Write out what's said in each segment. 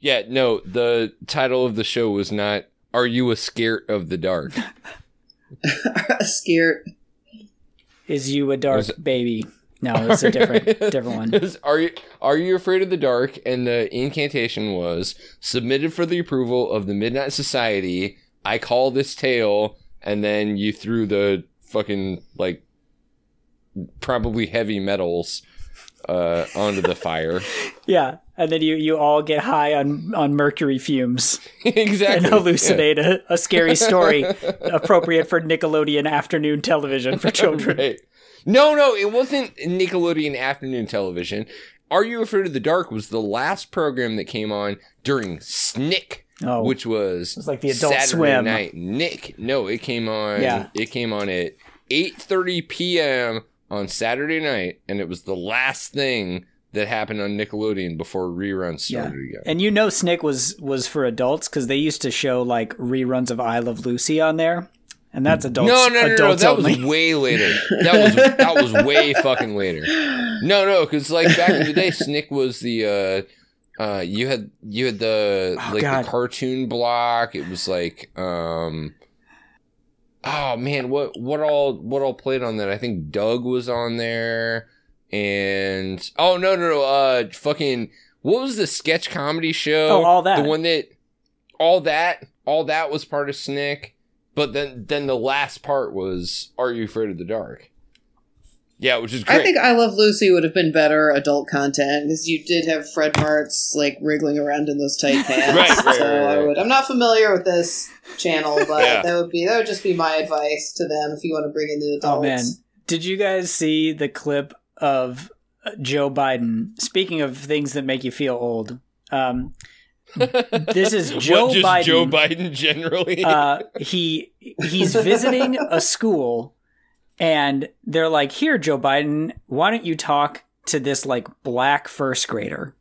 Yeah, no, the title of the show was not Are You a Scare of the Dark? A Scared. Is you a dark Was baby? No, it's a different different one. It was, are you are you afraid of the dark? And the incantation was submitted for the approval of the Midnight Society. I call this tale, and then you threw the fucking like probably heavy metals uh, onto the fire. Yeah, and then you you all get high on on mercury fumes exactly. and hallucinate a, a scary story appropriate for Nickelodeon afternoon television for children. Right. No, no, it wasn't Nickelodeon afternoon television. Are You Afraid of the Dark was the last program that came on during Snick, Oh, which was was like the Adult Saturday Swim. night. Nick, no, it came on. Yeah. it came on at eight thirty p.m. on Saturday night, and it was the last thing that happened on Nickelodeon before reruns Yeah. started again. And you know Snick was was for adults because they used to show like reruns of I Love Lucy on there, and that's adults. no, no, no, no, that only. was way later. That was that was way fucking later. No, no, because like back in the day, Snick was the. uh uh, you had you had the Oh, like God. the cartoon block. It was like um, oh man, what what all what all played on that? I think Doug was on there, and oh no no no uh fucking what was the sketch comedy show? Oh, All That. the one that all that all that was part of Snick, but then then the last part was Are You Afraid of the Dark? Yeah, which is great. I think I Love Lucy would have been better adult content because you did have Fred Mertz like wriggling around in those tight pants. Right, right, so right, I right. would. I'm not familiar with this channel, but Yeah. that would be that would just be my advice to them if you want to bring in the adults. Oh man, did you guys see the clip of uh, Joe Biden? Speaking of things that make you feel old, um, this is Joe what, just Biden. Joe Biden generally. uh, he he's visiting a school, and they're like, "Here, Joe Biden, why don't you talk to this like black first grader?"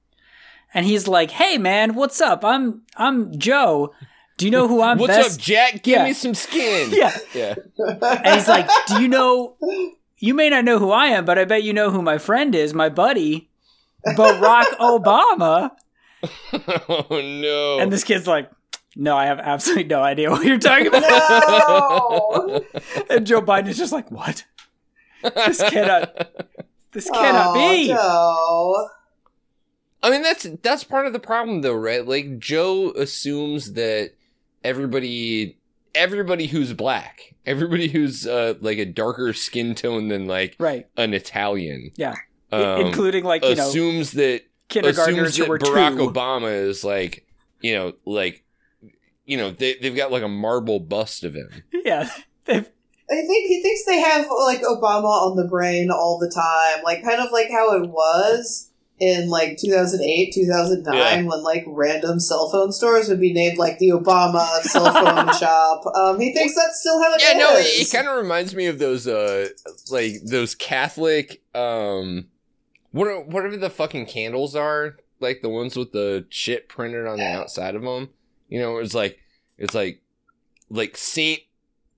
And he's like, "Hey, man, what's up? I'm I'm Joe. Do you know who I'm What's best?" up, Jack? Give Yeah. me some skin. Yeah, Yeah. and he's like, "Do you know? You may not know who I am, but I bet you know who my friend is, my buddy, Barack Obama." oh no. And this kid's like, "No, I have absolutely no idea what you're talking about." No. and Joe Biden is just like, "What? This cannot. This cannot Oh, be." No. I mean that's that's part of the problem though, right? Like Joe assumes that everybody everybody who's black, everybody who's uh like a darker skin tone than like Right, an Italian. Yeah. Um, including like you know assumes that kindergartners assumes who that were Barack two. Obama is like, you know, like you know, they they've got like a marble bust of him. Yeah, they've- I think he thinks they have like Obama on the brain all the time, like kind of like how it was in like 2008, 2009, Yeah. when like random cell phone stores would be named like the Obama cell phone shop. Um, he thinks that's still how it is. Yeah, no, it, it kind of reminds me of those uh like those Catholic um what are, whatever the fucking candles are, like the ones with the shit printed on the outside of them. You know, it's like it's like like Saint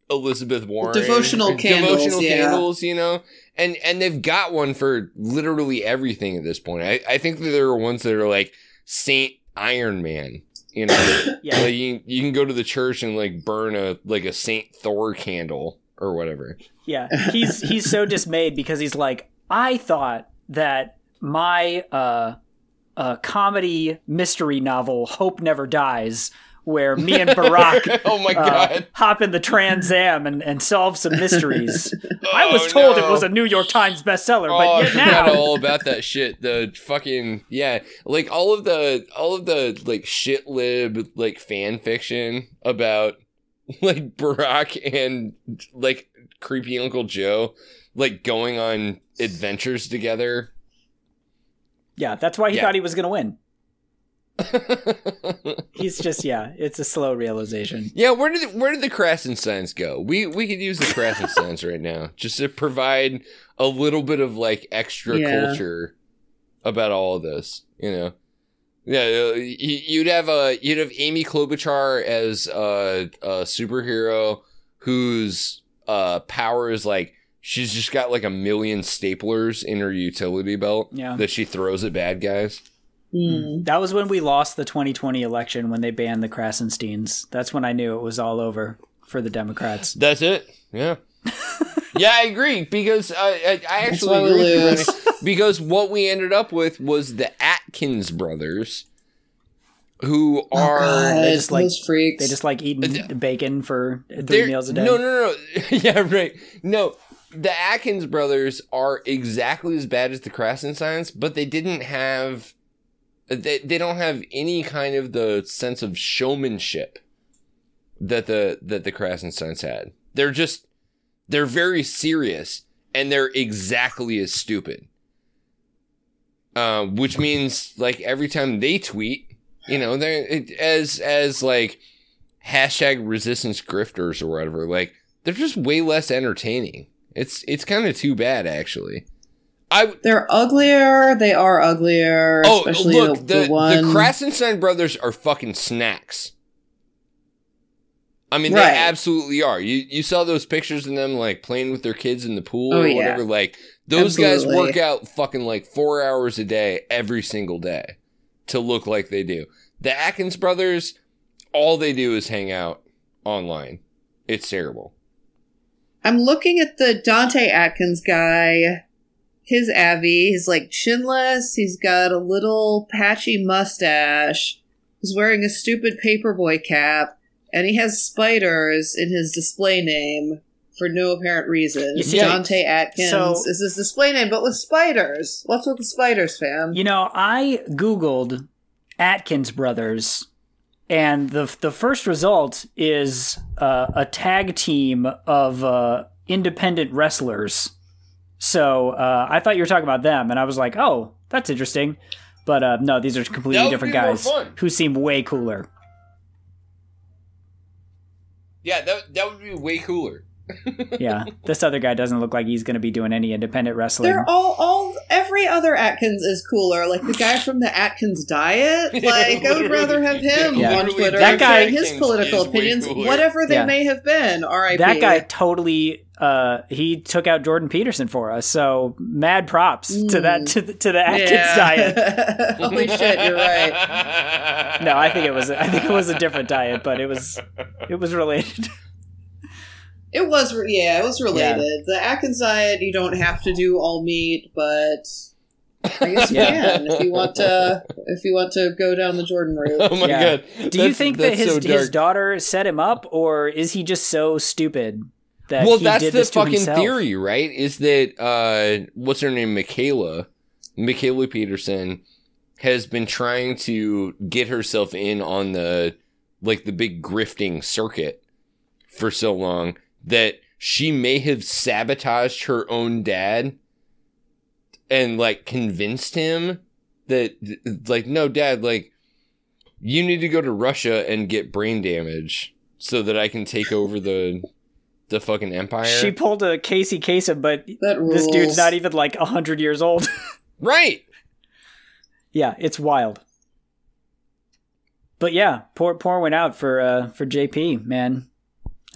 Elizabeth Warren Devotional candles, devotional yeah. candles, you know, and and they've got one for literally everything at this point. I I think that there are ones that are like Saint Iron Man. You know, yeah. like you, you can go to the church and like burn a like a Saint Thor candle or whatever. Yeah, he's he's so dismayed because he's like, I thought that my uh, uh, comedy mystery novel "Hope Never Dies," where me and Barack oh my uh, god! hop in the Trans Am and, and solve some mysteries. I Oh, was told no. it was a New York Times bestseller, Oh, but I yet forgot now, all about that shit. The fucking yeah, like all of the all of the like shit lib like fan fiction about like Barack and like creepy Uncle Joe like going on adventures together. yeah, that's why he Yeah. thought he was going to win. He's just yeah, it's a slow realization. Yeah, where did where did the Krassensteins go? We we could use the Krassensteins right now just to provide a little bit of like extra Yeah. culture about all of this. You know, yeah, uh, you'd have a you'd have Amy Klobuchar as uh, a superhero whose uh power is like she's just got like a million staplers in her utility belt Yeah. that she throws at bad guys. Hmm. That was when we lost the 2020 election when they banned the Krassensteins. That's when I knew it was all over for the Democrats. That's it. Yeah. yeah, I agree because I I, I actually agree with you, lose. Because what we ended up with was the Atkins brothers, who Oh, are God, they just like- freaks. They just like eating Uh, bacon for 3 meals a day. No, no, no. yeah, right. No, the Atkins brothers are exactly as bad as the Krassensteins, but they didn't have. They, they don't have any kind of the sense of showmanship that the that the Krassensteins had. They're just they're very serious and they're exactly as stupid. Uh, which means like every time they tweet, you know, they're as as like hashtag resistance grifters or whatever, like they're just way less entertaining. It's it's kind of too bad actually. I They're uglier. They are uglier. oh especially look the, the the the. Krassenstein brothers are fucking snacks. I mean, Right. they absolutely are. You you saw those pictures of them like playing with their kids in the pool Oh, or yeah. whatever. Like those guys work out fucking like four hours a day every single day to look like they do. The Atkins brothers, all they do is hang out online. It's terrible. I'm looking at the Dante Atkins guy. His Abby. He's like chinless. He's got a little patchy mustache. He's wearing a stupid paperboy cap. And he has spiders in his display name for no apparent reason. You see, Dante Atkins so- is his display name, but with spiders. What's with the spiders, fam? You know, I googled Atkins brothers, and the the first result is uh, a tag team of uh, independent wrestlers. So uh, I thought you were talking about them, and I was like, "Oh, that's interesting." But uh, no, these are completely different guys who seem way cooler. Yeah, that that would be way cooler. Yeah, this other guy doesn't look like he's going to be doing any independent wrestling. They're all, all, every other Atkins is cooler. Like the guy from the Atkins diet. Like I would rather have him Yeah. on Twitter That guy- his Atkins political opinions, whatever they Yeah. may have been. R.I.P. that guy totally uh he took out Jordan Peterson for us. So mad props to that to the, to the Atkins Yeah. diet. Holy shit, you're right. No, I think it was I think it was a different diet, but it was it was related. It was, re- yeah, it was related. The Atkins diet, you don't have to do all meat, but I guess you Yeah. can if you want to. If you want to go down the Jordan route. Oh my Yeah. god! Do you think that his so his daughter set him up, or is he just so stupid that well, he that's did the this fucking himself? theory, right? Is that uh, what's her name, Mikhaila, Mikhaila Peterson, has been trying to get herself in on the like the big grifting circuit for so long that she may have sabotaged her own dad and like convinced him that like no dad like you need to go to Russia and get brain damage so that I can take over the the fucking empire. She pulled a Casey Kasem, but That this dude's not even like hundred years old. right. yeah, it's wild. But yeah, poor poor went out for uh for JP, man.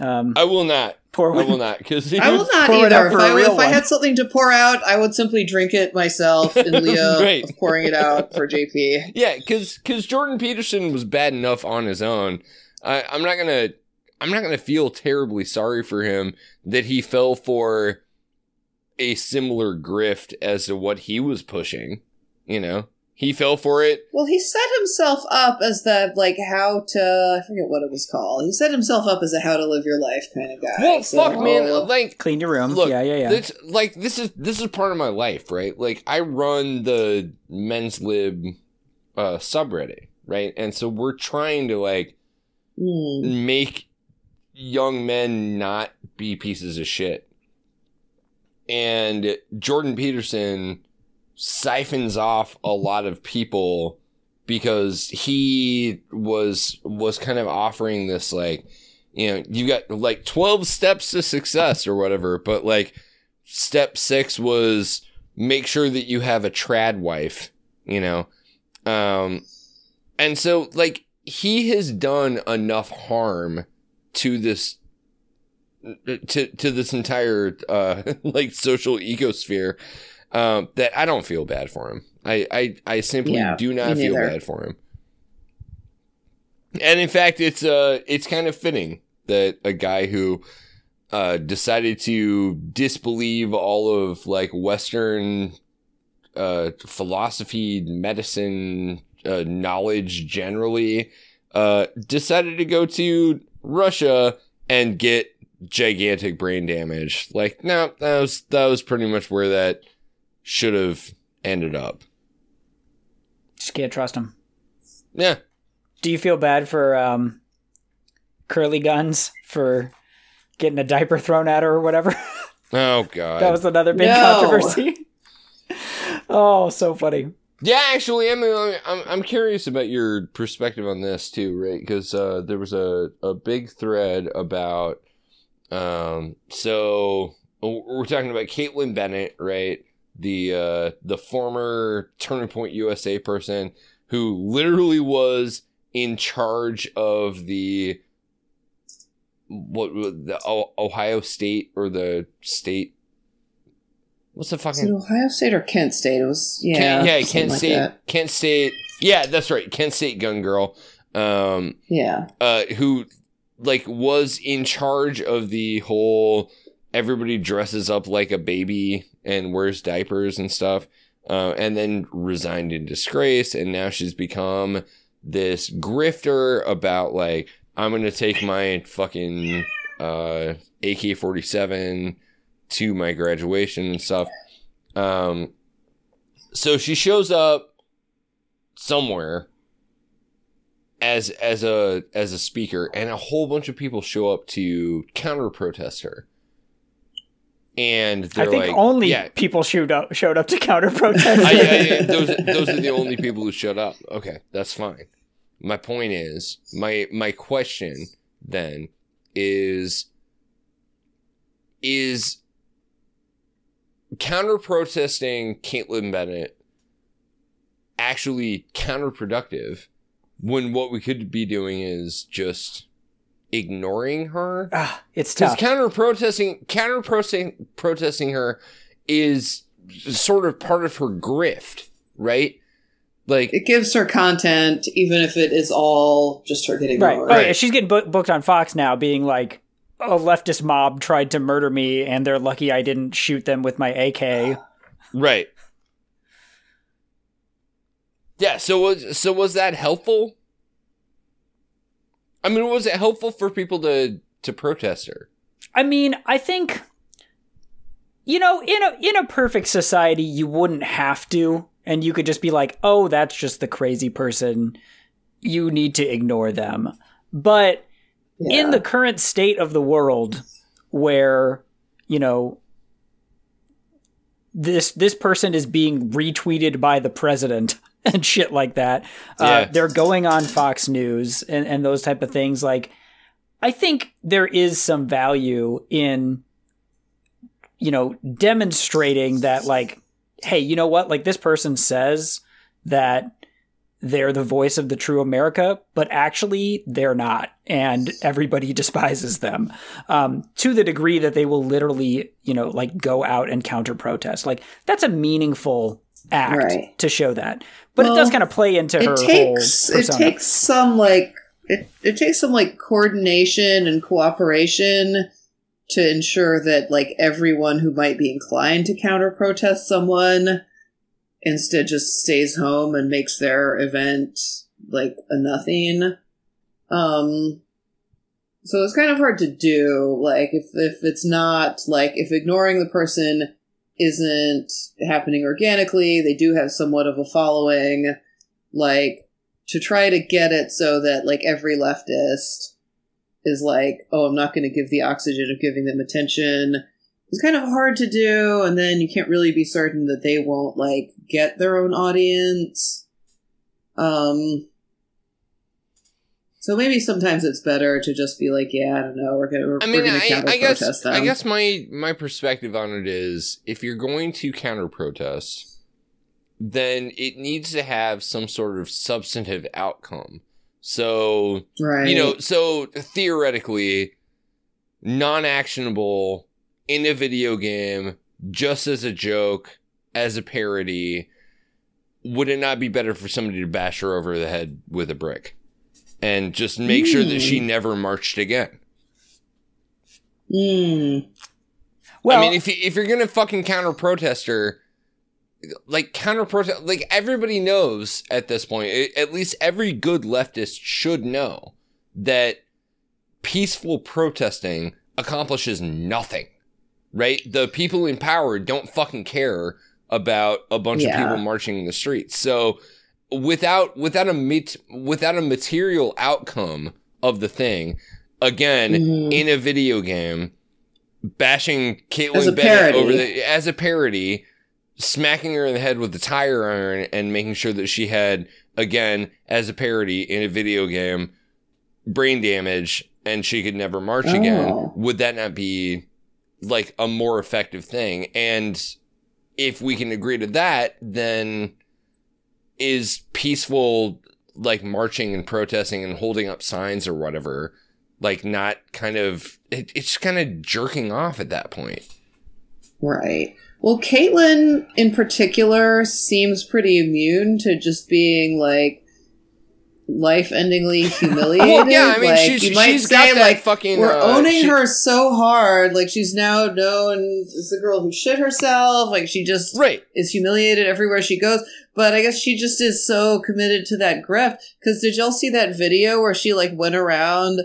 Um, I will not. poor I will not because I will not pour it either. If, for a I, real if I had something to pour out, I would simply drink it myself in lieu Right. of pouring it out for JP. Yeah, because Jordan Peterson was bad enough on his own. I, I'm not gonna I'm not gonna feel terribly sorry for him that he fell for a similar grift as to what he was pushing. You know, he fell for it. Well, he set himself up as the like how to I forget what it was called. He set himself up as a how to live your life kind of guy. Well, So- fuck, man. Like, clean your room. Look, yeah, yeah, yeah. This, like this is this is part of my life, right? Like I run the men's lib uh subreddit, right? And so we're trying to like Hmm. make young men not be pieces of shit. And Jordan Peterson siphons off a lot of people because he was was kind of offering this like you know you got like 12 steps to success or whatever but like step 6 was make sure that you have a trad wife you know? Um and so like he has done enough harm to this to to this entire uh like social ecosphere um that I don't feel bad for him. I I, I simply Yeah, do not feel bad for him. And in fact, it's uh it's kind of fitting that a guy who uh decided to disbelieve all of like Western uh philosophy, medicine, uh, knowledge generally, uh decided to go to Russia and get gigantic brain damage. Like, no, that was that was pretty much where that should have ended up. Just can't trust him. Yeah. Do you feel bad for um, Curly Guns for getting a diaper thrown at her or whatever? Oh god. that was another big No. controversy. oh, so funny. yeah, actually, I'm, I'm I'm curious about your perspective on this too, right? Because uh, there was a a big thread about um. So we're talking about Kaitlin Bennett, right? The uh the former Turning Point USA person who literally was in charge of the what the Ohio State or the state. What's the Is fucking it Ohio State or Kent State? It was yeah, Kent, yeah, Kent like State, that. Kent State. Yeah, that's right, Kent State gun girl. Um, Yeah, uh, who like was in charge of the whole everybody dresses up like a baby and wears diapers and stuff. Uh, and then resigned in disgrace, and now she's become this grifter about like I'm gonna take my fucking uh, AK forty seven to my graduation and stuff. Um, so she shows up somewhere as as a as a speaker, and a whole bunch of people show up to counter protest her. And I think like, only yeah, people showed up showed up to counter protest. Those those are the only people who showed up. Okay, that's fine. My point is, my my question then is is counter protesting Kaitlin Bennett actually counterproductive when what we could be doing is just ignoring her? Ah, it's Because tough. counter protesting, counter protesting, protesting her is sort of part of her grift, right? Like, it gives her content, even if it is all just her getting Right. lower. Oh, yeah, Right. she's getting book- booked on Fox now, being like, a leftist mob tried to murder me, and they're lucky I didn't shoot them with my AK. right? Yeah. So was so was that helpful? I mean, was it helpful for people to to protest her? I mean, I think you know, in a in a perfect society, you wouldn't have to, and you could just be like, "Oh, that's just the crazy person. You need to ignore them." But Yeah. in the current state of the world where you know this this person is being retweeted by the president and shit like that. Uh, they're going on fox news and, and those type of things. Like i think there is some value in you know demonstrating that like hey you know what? Like this person says that they're the voice of the true America, but actually they're not, and everybody despises them. Um, to the degree that they will literally, you know, like go out and counter protest. Like that's a meaningful act Right. to show that, but it does kind of play into her it takes it takes some like it, it takes some like coordination and cooperation to ensure that like everyone who might be inclined to counter protest someone instead just stays home and makes their event like a nothing. Um so it's kind of hard to do like if if it's not like if ignoring the person isn't happening organically. They do have somewhat of a following like to try to get it so that like every leftist is like oh i'm not going to give the oxygen of giving them attention. It's kind of hard to do and then you can't really be certain that they won't like get their own audience. Um so maybe sometimes it's better to just be like yeah i don't know we're gonna we're, I mean, we're gonna I, counter I guess them I guess my my perspective on it is if you're going to counter protest, then it needs to have some sort of substantive outcome. So right you know, so theoretically, non-actionable in a video game, just as a joke, as a parody, would it not be better for somebody to bash her over the head with a brick and just make sure that she never marched again? Mm. Well, I mean, if you, if you're gonna fucking counter protest her, like counter protest, like everybody knows at this point, at least every good leftist should know that peaceful protesting accomplishes nothing. Right? The people in power don't fucking care about a bunch Yeah. of people marching in the streets. So without without a mat- without a material outcome of the thing, again, Mhm. in a video game, bashing Kaitlin Bennett parody. over the as a parody, smacking her in the head with the tire iron and making sure that she had again as a parody in a video game brain damage and she could never march again. Oh. Would that not be like a more effective thing? And if we can agree to that, then is peaceful like marching and protesting and holding up signs or whatever like not kind of it, it's kind of jerking off at that point Right. Well, Kaitlin in particular seems pretty immune to just being like life-endingly humiliated. well yeah i mean like, she's, you might she's say got that like fucking we're uh, owning she- her so hard. Like she's now known as the girl who shit herself. Like she just right is humiliated everywhere she goes. But I guess she just is so committed to that grift. Because did y'all see that video where she like went around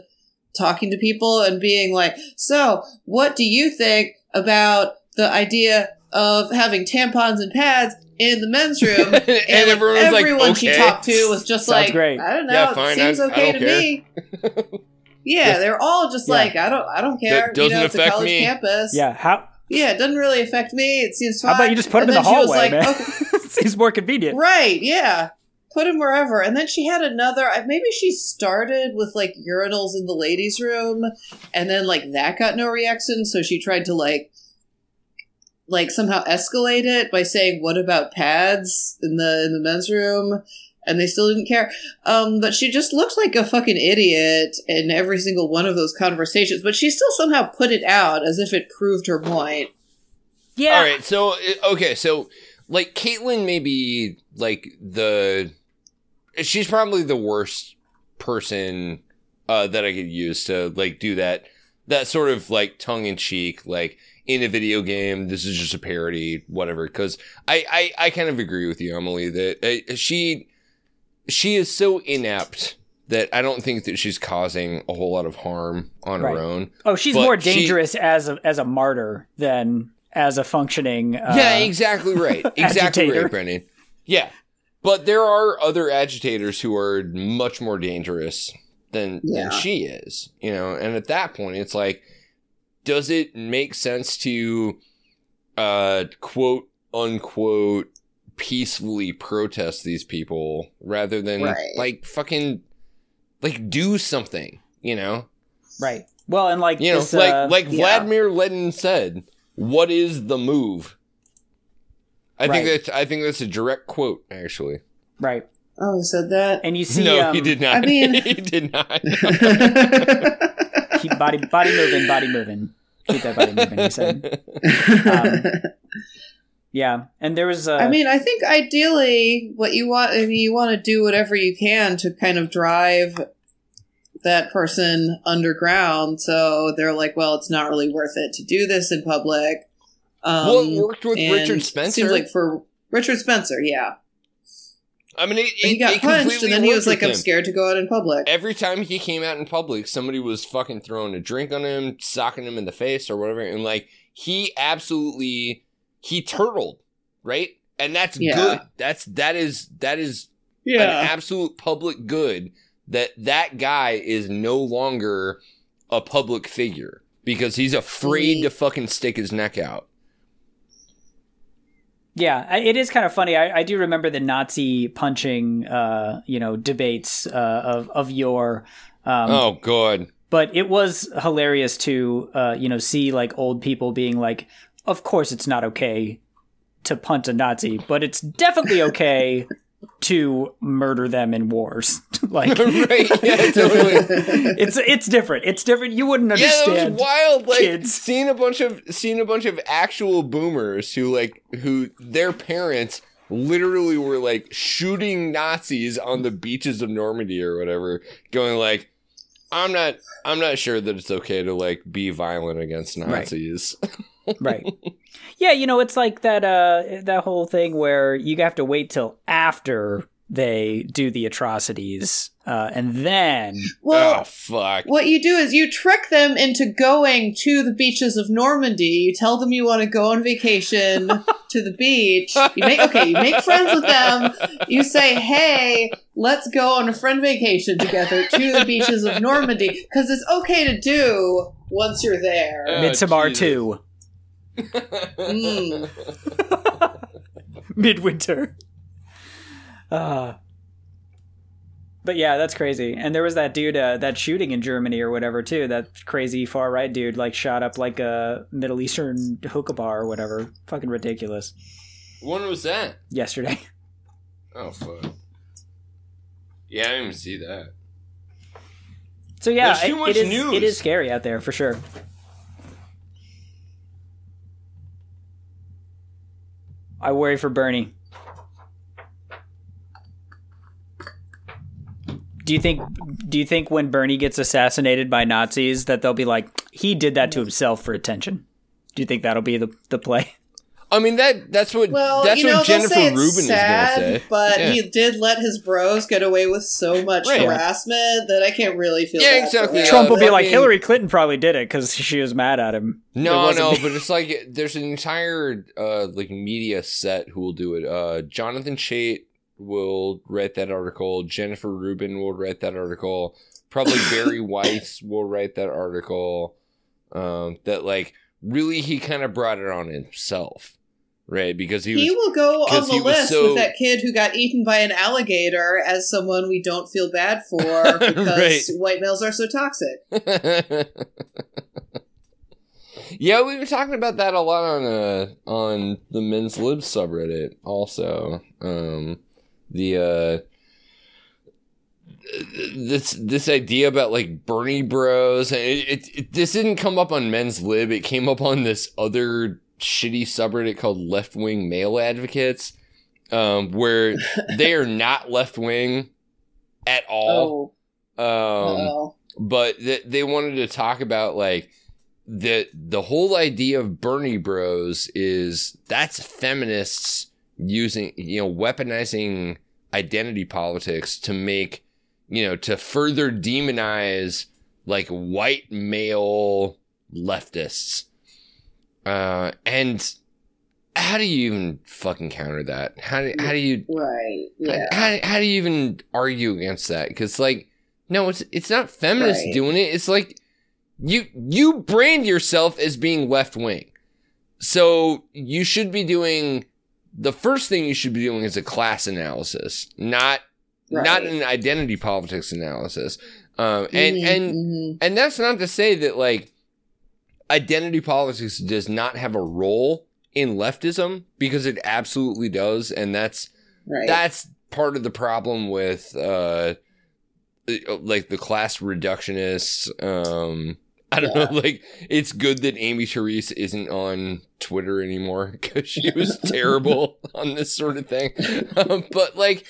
talking to people and being like, "So, what do you think about the idea of having tampons and pads in the men's room?" and, And, like, everyone was like everyone okay. she talked to was just Sounds like, great. "I don't know, Yeah, it fine, seems I- I okay don't to me." Yeah, they're all just Yeah. like, I don't, I don't care. doesn't you know, it's a affect college me. campus. yeah. How yeah, it doesn't really affect me. It seems fine. how about you just put him And in the hallway, like, man? "Okay." Seems more convenient. Right, yeah. Put him wherever. And then she had another maybe she started with like urinals in the ladies' room and then like that got no reaction, so she tried to like like somehow escalate it by saying what about pads in the in the men's room and they still didn't care. Um but she just looked like a fucking idiot in every single one of those conversations, but she still somehow put it out as if it proved her point. Yeah. all right so uh, okay so like kaitlin may be like the she's probably the worst person uh that i could use to like do that that sort of like tongue-in-cheek like in a video game this is just a parody whatever because I, I i kind of agree with you emily that uh, she she is so inept that i don't think that she's causing a whole lot of harm on Right. her own Oh, she's But more she- dangerous as a as a martyr than as a functioning. Uh, yeah, exactly right. Exactly agitator. right, Brendan. Yeah. But there are other agitators who are much more dangerous than Yeah. than she is, you know. And at that point, it's like, does it make sense to, uh, quote unquote, peacefully protest these people rather than Right. like fucking, like do something, you know? Right. Well, and like You know, this, like uh, like yeah. Vladimir Lenin said, "What is the move?" I think that's I think that's a direct quote, actually. right. Oh, he said that. And you see, no, um, he did not. I mean- he did not. keep body body moving, body moving. Keep that body moving. He said, Um, yeah. And there was, uh, I mean, I think ideally, what you want, I mean, you want to do whatever you can to kind of drive that person underground. So they're like, well, it's not really worth it to do this in public. Um, well, it worked with Richard Spencer. Seems like for Richard Spencer, yeah. I mean, it, He got it punched, and then he was like, "I'm him. scared to go out in public." Every time he came out in public, somebody was fucking throwing a drink on him, socking him in the face or whatever, and like he absolutely he turtled, right? And that's Yeah. good. That's that is that is an absolute public good that that guy is no longer a public figure because he's afraid to fucking stick his neck out. yeah, it is kind of funny. I, I do remember the Nazi punching, uh, you know, debates uh, of of your. Um, oh god. but it was hilarious to uh, you know see like old people being like of course it's not okay to punt a nazi but it's definitely okay to murder them in wars like right? Yeah, totally. it's it's different it's different you wouldn't understand. Yeah, understand was wild. Like kids. seeing a bunch of seeing a bunch of actual boomers who like who their parents literally were like shooting Nazis on the beaches of Normandy or whatever, going like, I'm not I'm not sure that it's okay to like be violent against Nazis. right. Yeah, you know, it's like that uh that whole thing where you have to wait till after they do the atrocities uh, and then Well, oh fuck. what you do is you trick them into going to the beaches of Normandy. You tell them you want to go on vacation to the beach. You make okay, you make friends with them. You say, "Hey, let's go on a friend vacation together to the beaches of Normandy" because it's okay to do once you're there. Oh, Midsommar Jesus. 2 Mm. midwinter uh but yeah that's crazy and there was that dude uh, that shooting in germany or whatever too that crazy far right dude like shot up like a middle eastern hookah bar or whatever fucking ridiculous when was that? yesterday Oh fuck. Yeah, I didn't even see that. so yeah There's too it- much it is news. it is scary out there for sure i worry for bernie. Do you think do you think when bernie gets assassinated by nazis that they'll be like he did that to himself for attention? Do you think that'll be the, the play I mean that that's what Well, that's you know, what they'll Jennifer Rubin sad, is gonna say. but Yeah. he did let his bros get away with so much Right. harassment that I can't really feel. Yeah, bad for exactly. him. trump will be I like mean- hillary clinton probably did it because she was mad at him It No, no, me. but it's like there's an entire uh like media set who will do it. Uh Jonathan Chait will write that article, Jennifer Rubin will write that article, probably Bari Weiss will write that article. Um that like really he kind of brought it on himself. Right? Because he was will go on the list so- with that kid who got eaten by an alligator as someone we don't feel bad for because Right. white males are so toxic. yeah, we were talking about that a lot on uh on the men's lib subreddit also. Um the uh this this idea about like Bernie Bros it, it, it this didn't come up on men's lib it came up on this other shitty subreddit called left wing male advocates um where they are not left wing at all. Oh, um but th- they wanted to talk about like the the whole idea of Bernie Bros is that's feminists using you know weaponizing identity politics to make you know to further demonize like white male leftists uh and how do you even fucking counter that how do, how do you right. Yeah. how, how do you even argue against that? Because like, no, it's it's not feminists Right. doing it. It's like you you brand yourself as being left wing, so you should be doing the first thing you should be doing is a class analysis, not not an identity politics analysis. Um, and Mhm, and and that's not to say that like identity politics does not have a role in leftism because it absolutely does, and that's right. that's part of the problem with uh like the class reductionists um i don't know like it's good that amy Therese isn't on twitter anymore because she was terrible on this sort of thing. Um, but like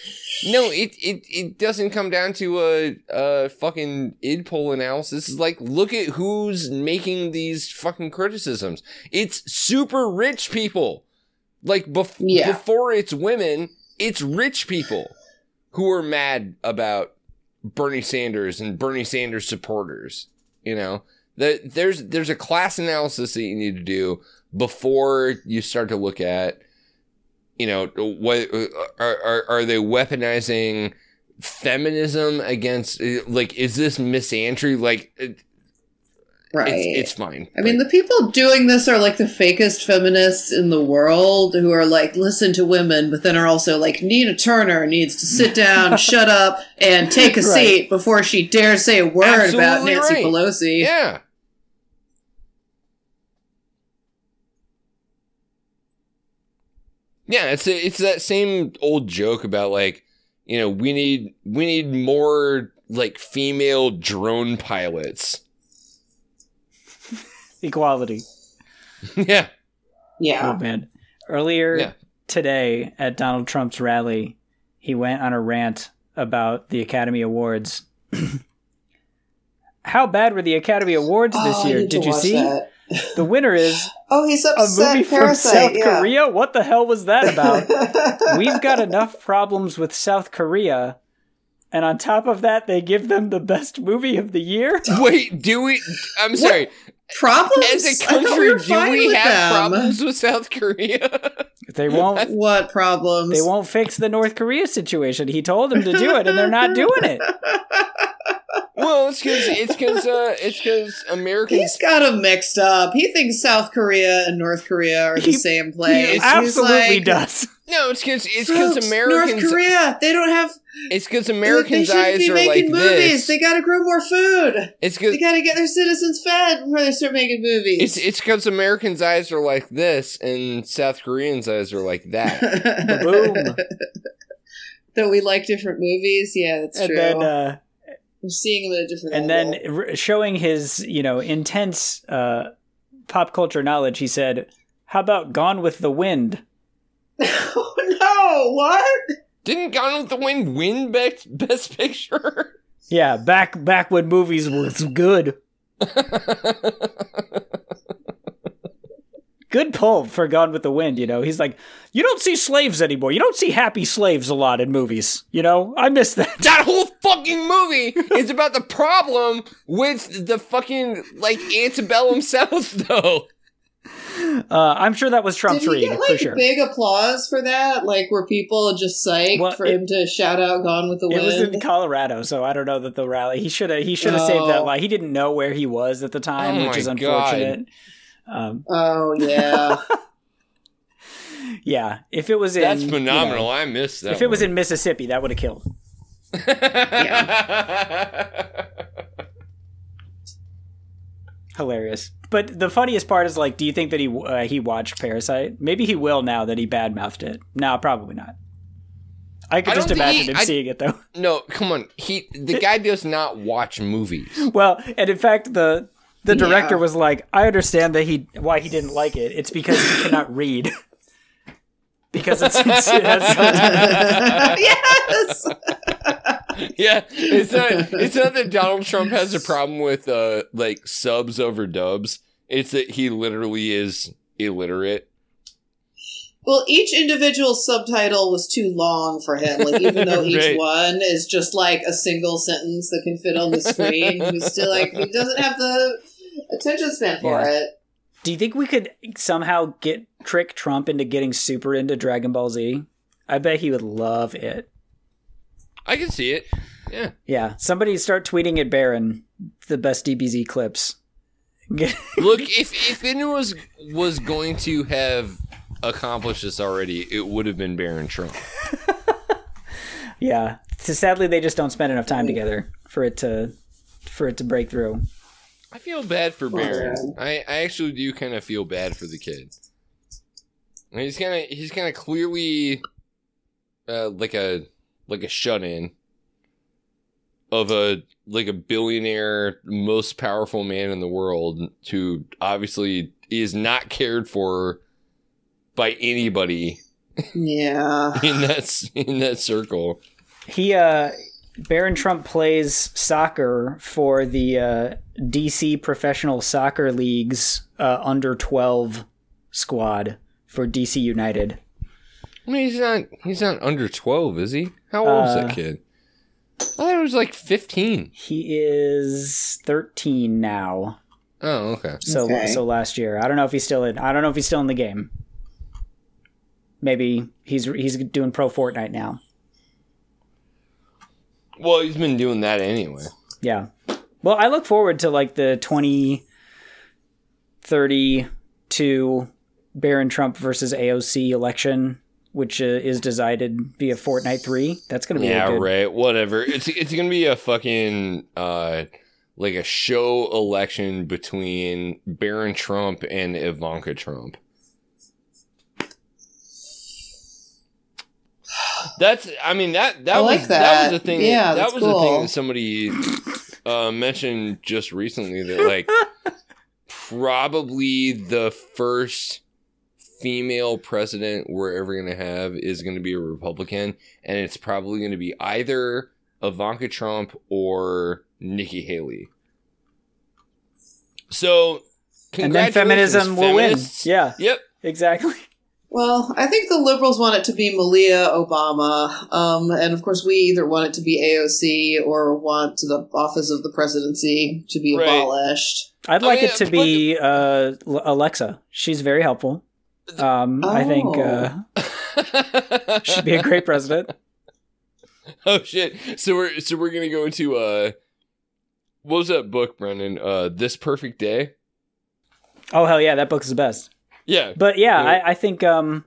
no it, it it doesn't come down to a, a fucking idpol analysis. It's like look at who's making these fucking criticisms. It's super rich people. Like bef- Yeah. before it's women it's rich people who are mad about Bernie Sanders and Bernie Sanders supporters. You know, there's there's a class analysis that you need to do before you start to look at, you know, what uh, are are, are they weaponizing feminism against uh, like is this misandry like uh, it- right. it's, it's fine. I mean, the people doing this are like the fakest feminists in the world who are like, listen to women, but then are also like, Nina Turner needs to sit down, shut up, and take a Right. seat before she dares say a word about Nancy right. Pelosi. Yeah. Yeah, it's a, it's that same old joke about like, you know, we need we need more like female drone pilots. equality yeah. Yeah. oh man earlier Yeah. today at Donald Trump's rally, he went on a rant about the Academy Awards. How bad were the Academy Awards this Oh, I year? need to Did you watch see? that. The winner is Oh, he's upset. a upset. movie from South yeah. Korea. What the hell was that about? We've got enough problems with South Korea. And on top of that, they give them the best movie of the year. Wait, do we? I'm sorry. problems. As a I thought country, we do we have them. problems with South Korea? They won't. What problems? They won't fix the North Korea situation. He told them to do it, and they're not doing it. Well, it's because it's because uh, it's because Americans. He's got them mixed up. He thinks South Korea and North Korea are the He- same place. He absolutely like, does. No, it's because it's because "Folks, Americans. North Korea, they don't have. It's because Americans' shouldn't eyes be are making like movies. this. They got to grow more food. It's because They got to get their citizens fed before they start making movies. it's it's because Americans' eyes are like this, and South Koreans' eyes are like that. Boom. that we like different movies. Yeah, that's And true. then, uh, We're seeing them at a different. and angle. then r- showing his, you know, intense uh, pop culture knowledge, he said, "How about Gone with the Wind?" oh no! What? Didn't Gone with the Wind win best, best Picture? Yeah, back back when movies was good. Good pull for Gone with the Wind. You know, he's like, you don't see slaves anymore. You don't see happy slaves a lot in movies. You know, I miss that. that whole fucking movie is about the problem with the fucking like antebellum South, though. Uh, I'm sure that was Trump's Did he read get for like sure. big applause for that? Like, were people just psyched Well, for it- him to shout out "Gone with the Wind"? It was in Colorado, so I don't know that the rally. He should have. He should have saved that Oh. line. He didn't know where he was at the time, Oh which is unfortunate. Um, oh yeah, yeah, if it was in, That's you phenomenal. know, I missed that. if it was in Mississippi, that would have killed. Hilarious. But the funniest part is like, do you think that he uh, he watched Parasite? Maybe he will now that he badmouthed it. No, probably not. I could I just imagine he- him I- seeing it though. no, come on. He the guy does not watch movies. Well, and in fact, the the director Yeah. was like, "I understand that he why he didn't like it. It's because he cannot read." because it's, it's it yes. yeah, it's not. It's not that Donald Trump has a problem with uh like subs over dubs. It's that he literally is illiterate. Well, each individual subtitle was too long for him. Like, even though each Right. one is just like a single sentence that can fit on the screen, he's still like he doesn't have the attention span for Yeah. it. Do you think we could somehow get trick Trump into getting super into Dragon Ball Z? I bet he would love it. I can see it. Yeah. Yeah, somebody start tweeting at Barron the best DBZ clips. Look, if if anyone was was going to have accomplished this already, it would have been Barron Trump. yeah, so sadly they just don't spend enough time together for it to for it to break through. I feel bad for Barron. man. I, I actually do kind of feel bad for the kid. And He's kind of he's kind of clearly uh, like a like a shut in of a like a billionaire, most powerful man in the world who obviously is not cared for by anybody Yeah. in that in that circle. He uh Barron Trump plays soccer for the uh, DC Professional Soccer League's uh, under 12 squad for DC United. I mean, he's not he's not under twelve, is he? How old is Uh, that kid? I thought he was like fifteen. He is 13 now. Oh, okay. So Okay. so last year. I don't know if he's still in I don't know if he's still in the game. Maybe he's he's doing pro Fortnite now. Well, he's been doing that anyway. Yeah. Well, I look forward to like the 2032 Barron Trump versus AOC election, which uh, is decided via Fortnite 3. That's going to be a Yeah, good. right. Whatever. It's it's gonna be a fucking uh like a show election between Barron Trump and Ivanka Trump. That's I mean that that I was like that. that. was the thing Yeah, that that's was the thing that somebody uh mentioned just recently that like probably the first female president we're ever going to have is going to be a Republican, and it's probably going to be either Ivanka Trump or Nikki Haley. So, and then feminism will win. Yeah, Yep. exactly. Well, I think the liberals want it to be Malia Obama, um, and of course, we either want it to be AOC or want the office of the presidency to be Right. abolished. I'd I like mean, it to but- be uh, Alexa. She's very helpful. Um, I think uh, she'd be a great president. oh shit! So we're so we're gonna go into uh, what was that book, Brendan? Uh, This Perfect Day. Oh hell yeah, that book's the best. Yeah, But yeah, Yeah. I, I think um,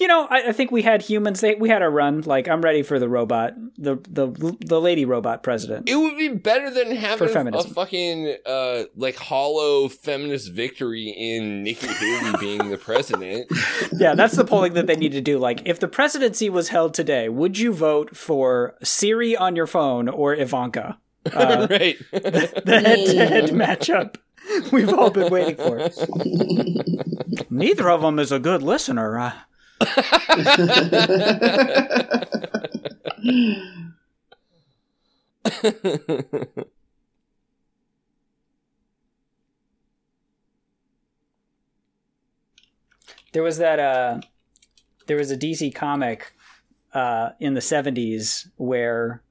you know, I, I think we had humans. They, we had our run. Like I'm ready for the robot, the the the lady robot president. it would be better than having a fucking uh like hollow feminist victory in Nikki Haley being the president. yeah, that's the polling that they need to do. Like, if the presidency was held today, would you vote for Siri on your phone or Ivanka? Uh, right. the head-to-head matchup we've all been waiting for. It. Neither of them is a good listener. Uh, there was that. Uh, there was a DC comic uh, in the '70s where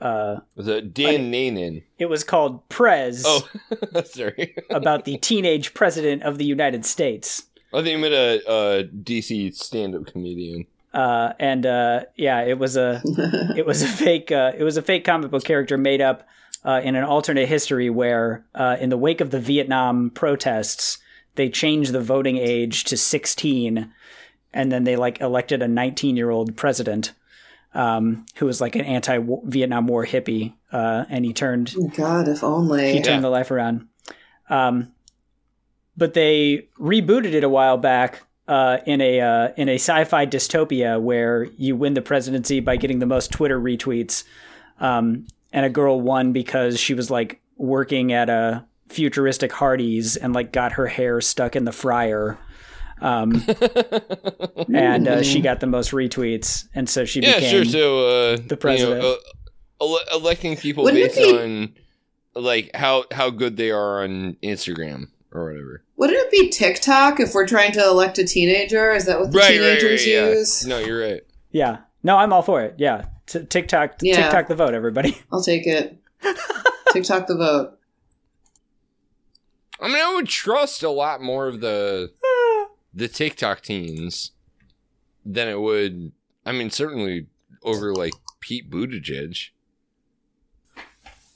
uh, was it Dan Nainan? it was called Prez Oh, sorry. about the teenage president of the United States. I think you meant a, a DC stand-up comedian. Uh, and uh, yeah, it was a it was a fake uh, it was a fake comic book character made up uh, in an alternate history where uh, in the wake of the Vietnam protests they changed the voting age to 16 and then they like elected a 19 year old president um, who was like an anti Vietnam War hippie uh, and he turned God, if only. he turned Yeah. the life around. Um, but they rebooted it a while back uh, in a uh, in a sci-fi dystopia where you win the presidency by getting the most Twitter retweets, um, and a girl won because she was like working at a futuristic Hardee's and like got her hair stuck in the fryer. Um, and uh, she got the most retweets, and so she Yeah, became sure. So, uh, the president. You know, uh, ele- electing people Wouldn't based be- on like how how good they are on Instagram or whatever. Wouldn't it be TikTok if we're trying to elect a teenager? Is that what the teenagers yeah. use? No, you're right. Yeah. No, I'm all for it. Yeah. T- TikTok, Yeah. TikTok the vote, everybody. I'll take it. TikTok the vote. I mean, I would trust a lot more of the the TikTok teens than it would. I mean, certainly over like Pete Buttigieg.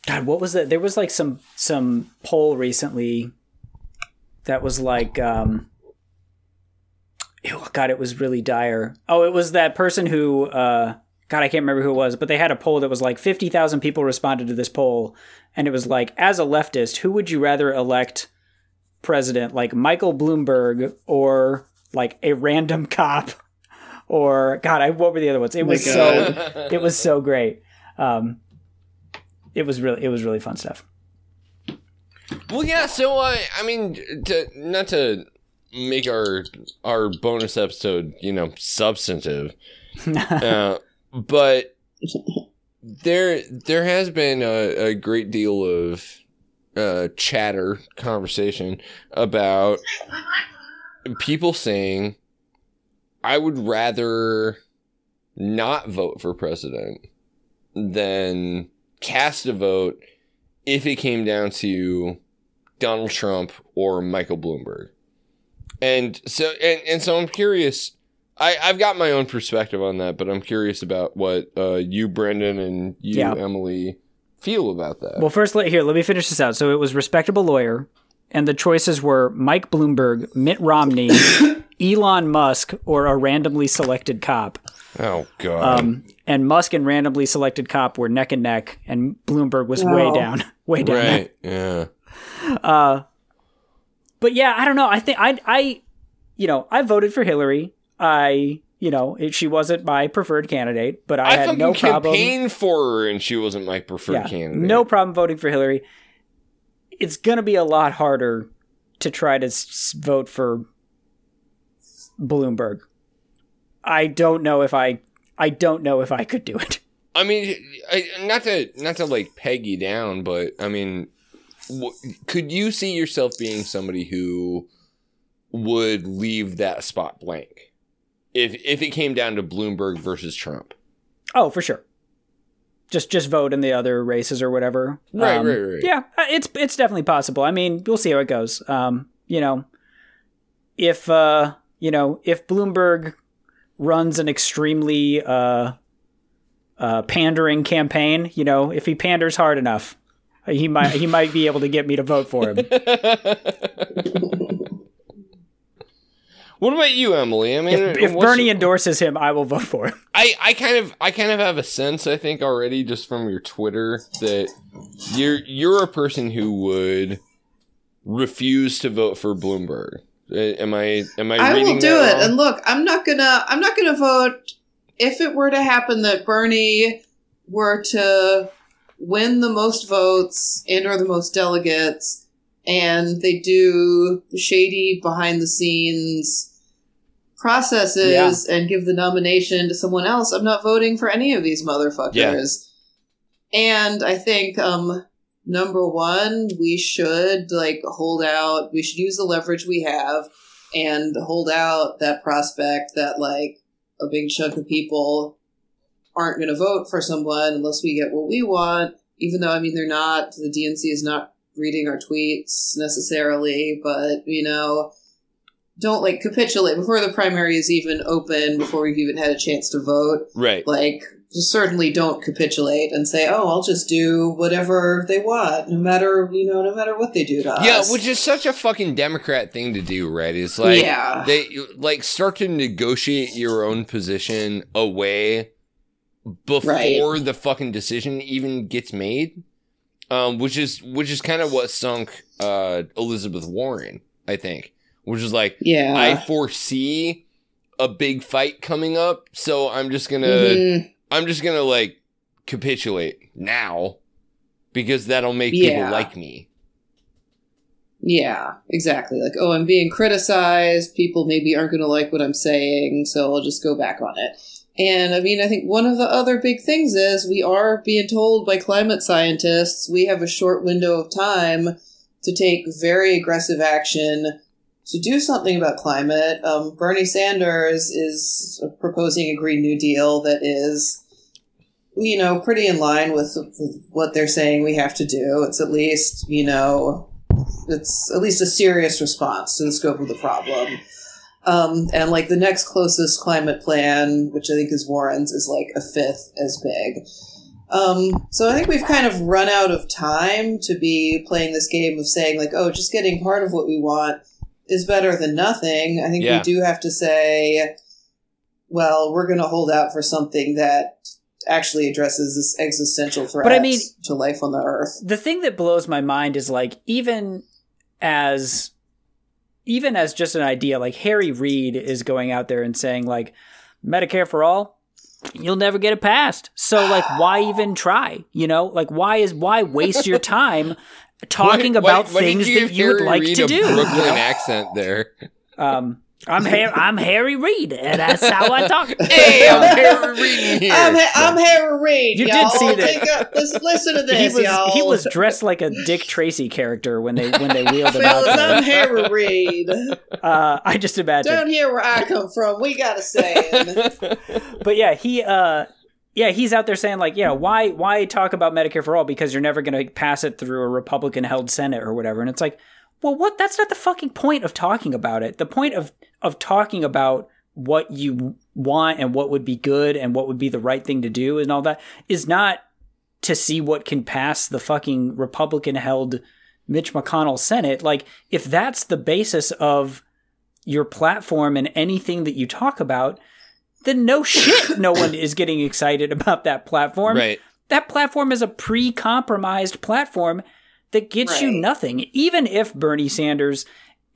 God, what was that? There was like some some poll recently that was like, um, ew, God, it was really dire. Oh, it was that person who, uh, God, I can't remember who it was, but they had a poll that was like fifty thousand people responded to this poll, and it was like, as a leftist, who would you rather elect president, like Michael Bloomberg or like a random cop? Or God, I what were the other ones? It was God. so it was so great. Um, it was really it was really fun stuff. Well, yeah. So, uh, I mean, to, not to make our our bonus episode, you know, substantive, uh, but there there has been a, a great deal of uh, chatter, conversation about people saying, "I would rather not vote for president than cast a vote if it came down to Donald Trump or Michael Bloomberg." And so, and, and so, I'm curious. I, I've got my own perspective on that, but I'm curious about what uh, you, Brendan, and you, Yeah. Emily, feel about that. Well, first, let, here let me finish this out. So it was respectable lawyer, and the choices were Mike Bloomberg, Mitt Romney, Elon Musk, or a randomly selected cop. oh God! Um, and Musk and randomly selected cop were neck and neck, and Bloomberg was way down, way down. right? Yeah. Uh, but yeah, I don't know. I think I, I, you know, I voted for Hillary. I, you know, it, she wasn't my preferred candidate, but I, I, had no problem. campaigned for her, and she wasn't my preferred yeah, candidate. no problem voting for Hillary. It's gonna be a lot harder to try to s- vote for Bloomberg. I don't know if I I don't know if I could do it. I mean, I, not to not to like peg you down, but I mean, w- could you see yourself being somebody who would leave that spot blank if if it came down to Bloomberg versus Trump? Oh, for sure. Just just vote in the other races or whatever. Right, Um, right, right. Yeah, uh, it's it's definitely possible. I mean, we'll see how it goes. Um, you know, if uh, you know, if Bloomberg runs an extremely uh, uh, pandering campaign, you know, if he panders hard enough, he might he might be able to get me to vote for him. what about you, Emily? I mean, if if what's- Bernie endorses him, I will vote for him. I, I kind of I kind of have a sense I think already just from your Twitter that you're you're a person who would refuse to vote for Bloomberg. Am I am I? I reading will do that it. wrong? And look, I'm not gonna I'm not gonna vote if it were to happen that Bernie were to win the most votes and or the most delegates and they do shady behind the scenes processes and give the nomination to someone else, I'm not voting for any of these motherfuckers. And I think um number one, we should like hold out. We should use the leverage we have and hold out that prospect that like a big chunk of people aren't going to vote for someone unless we get what we want. Even though I mean they're not. The DNC is not reading our tweets necessarily, but you know. Don't like capitulate before the primary is even open, before we've even had a chance to vote right. like certainly don't capitulate and say oh i'll just do whatever they want no matter you know no matter what they do to us." Yeah, which is such a fucking Democrat thing to do, right? It's like yeah they like start to negotiate your own position away before Right. the fucking decision even gets made. Um, which is which is kind of what sunk uh Elizabeth Warren, I think. Which is like yeah I foresee a big fight coming up, so I'm just gonna Mhm. I'm just gonna like capitulate now because that'll make Yeah. people like me. yeah exactly like oh i'm being criticized people maybe aren't going to like what i'm saying so i'll just go back on it and i mean i think one of the other big things is we are being told by climate scientists we have a short window of time to take very aggressive action to do something about climate. Um, Bernie Sanders is proposing a Green New Deal that is, you know, pretty in line with, with what they're saying we have to do. It's at least, you know, it's at least a serious response to the scope of the problem. Um, and like the next closest climate plan, which I think is Warren's, is like a fifth as big. Um, so I think we've kind of run out of time to be playing this game of saying like, oh, just getting part of what we want is better than nothing. I think Yeah. we do have to say, well, we're going to hold out for something that actually addresses this existential threat But I mean- to life on the earth. the thing that blows my mind is like even as even as just an idea like harry reid is going out there and saying like medicare for all you'll never get it passed. So like why even try? You know like why is why waste your time talking Why- about why did things you that give you would like Reid to do Brooklyn accent there. um i'm Har- i'm harry reid and that's how i talk Hey, I'm Harry Reid here. I'm, ha- I'm Harry Reid. You did y'all. see that. Take a- listen, listen to he this, was y'all. he was dressed like a Dick Tracy character when they when they wheeled him out. Fellas, there. I'm Harry Reid. Uh, I just imagine. Down here where I come from, we got a saying. but yeah, he uh yeah, he's out there saying like, yeah, why why talk about Medicare for all because you're never going to pass it through a Republican held Senate or whatever. And it's like, well, what that's not the fucking point of talking about it. The point of of talking about what you want and what would be good and what would be the right thing to do and all that is not to see what can pass the fucking Republican held Mitch McConnell Senate. Like if that's the basis of your platform and anything that you talk about, then no shit, no one is getting excited about that platform. right. That platform is a pre compromised platform that gets you nothing. Even if Bernie Sanders,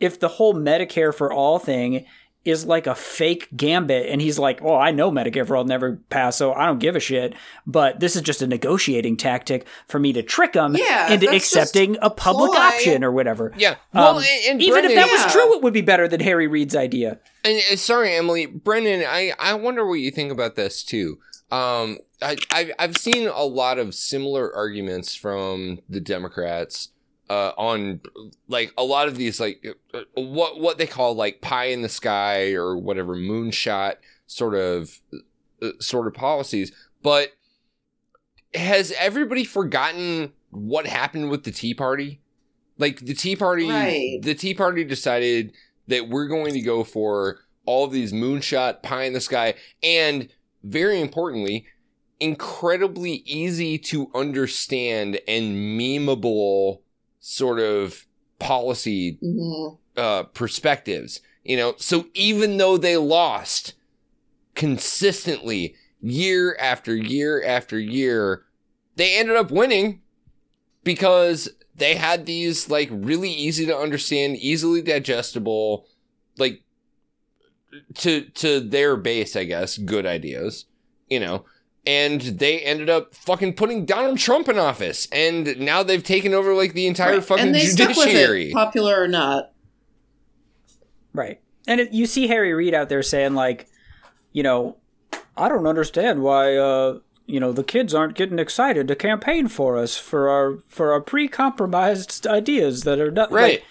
if the whole Medicare for all thing is like a fake gambit and he's like, "Oh, I know Medicare for all never pass, so I don't give a shit." But this is just a negotiating tactic for me to trick him Yeah, into accepting a public ploy. option or whatever. Yeah. Well, Um, and, and Even if Brendan- that Yeah. was true, it would be better than Harry Reid's idea. And, and sorry, Emily, Brendan, I, I wonder what you think about this too. Um, I, I've, I've seen a lot of similar arguments from the Democrats uh, on like a lot of these like what what they call like pie in the sky or whatever moonshot sort of uh, sort of policies. But has everybody forgotten what happened with the Tea Party? Like the Tea Party, Right. the Tea Party decided that we're going to go for all of these moonshot pie in the sky and very importantly incredibly easy to understand and memeable sort of policy Mhm. uh, perspectives. You know, so even though they lost consistently year after year after year, they ended up winning because they had these like really easy to understand, easily digestible, like to to their base, I guess, good ideas. You know, and they ended up fucking putting Donald Trump in office, and now they've taken over like the entire Right. fucking and they stuck with judiciary. it, popular or not. Right. And it, you see Harry Reid out there saying like, you know, I don't understand why uh, you know, the kids aren't getting excited to campaign for us for our for our pre-compromised ideas that are not Right. Like,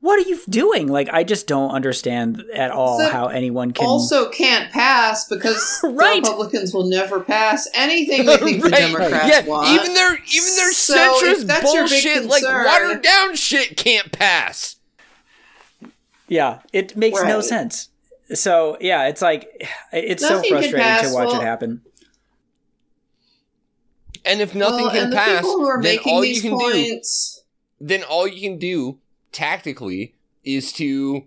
what are you doing? Like I just don't understand at all So, how anyone can Also can't pass because Right. Republicans will never pass anything they think the Right. Democrats yeah, want. even their even their So, centrist that's your big bullshit, like watered down shit, can't pass. Yeah, it makes no sense. So yeah, it's like it's so Nothing can frustrating to watch Well, it happen. And if nothing well, can and the pass, people who are then all you these can do, then all you can do tactically is to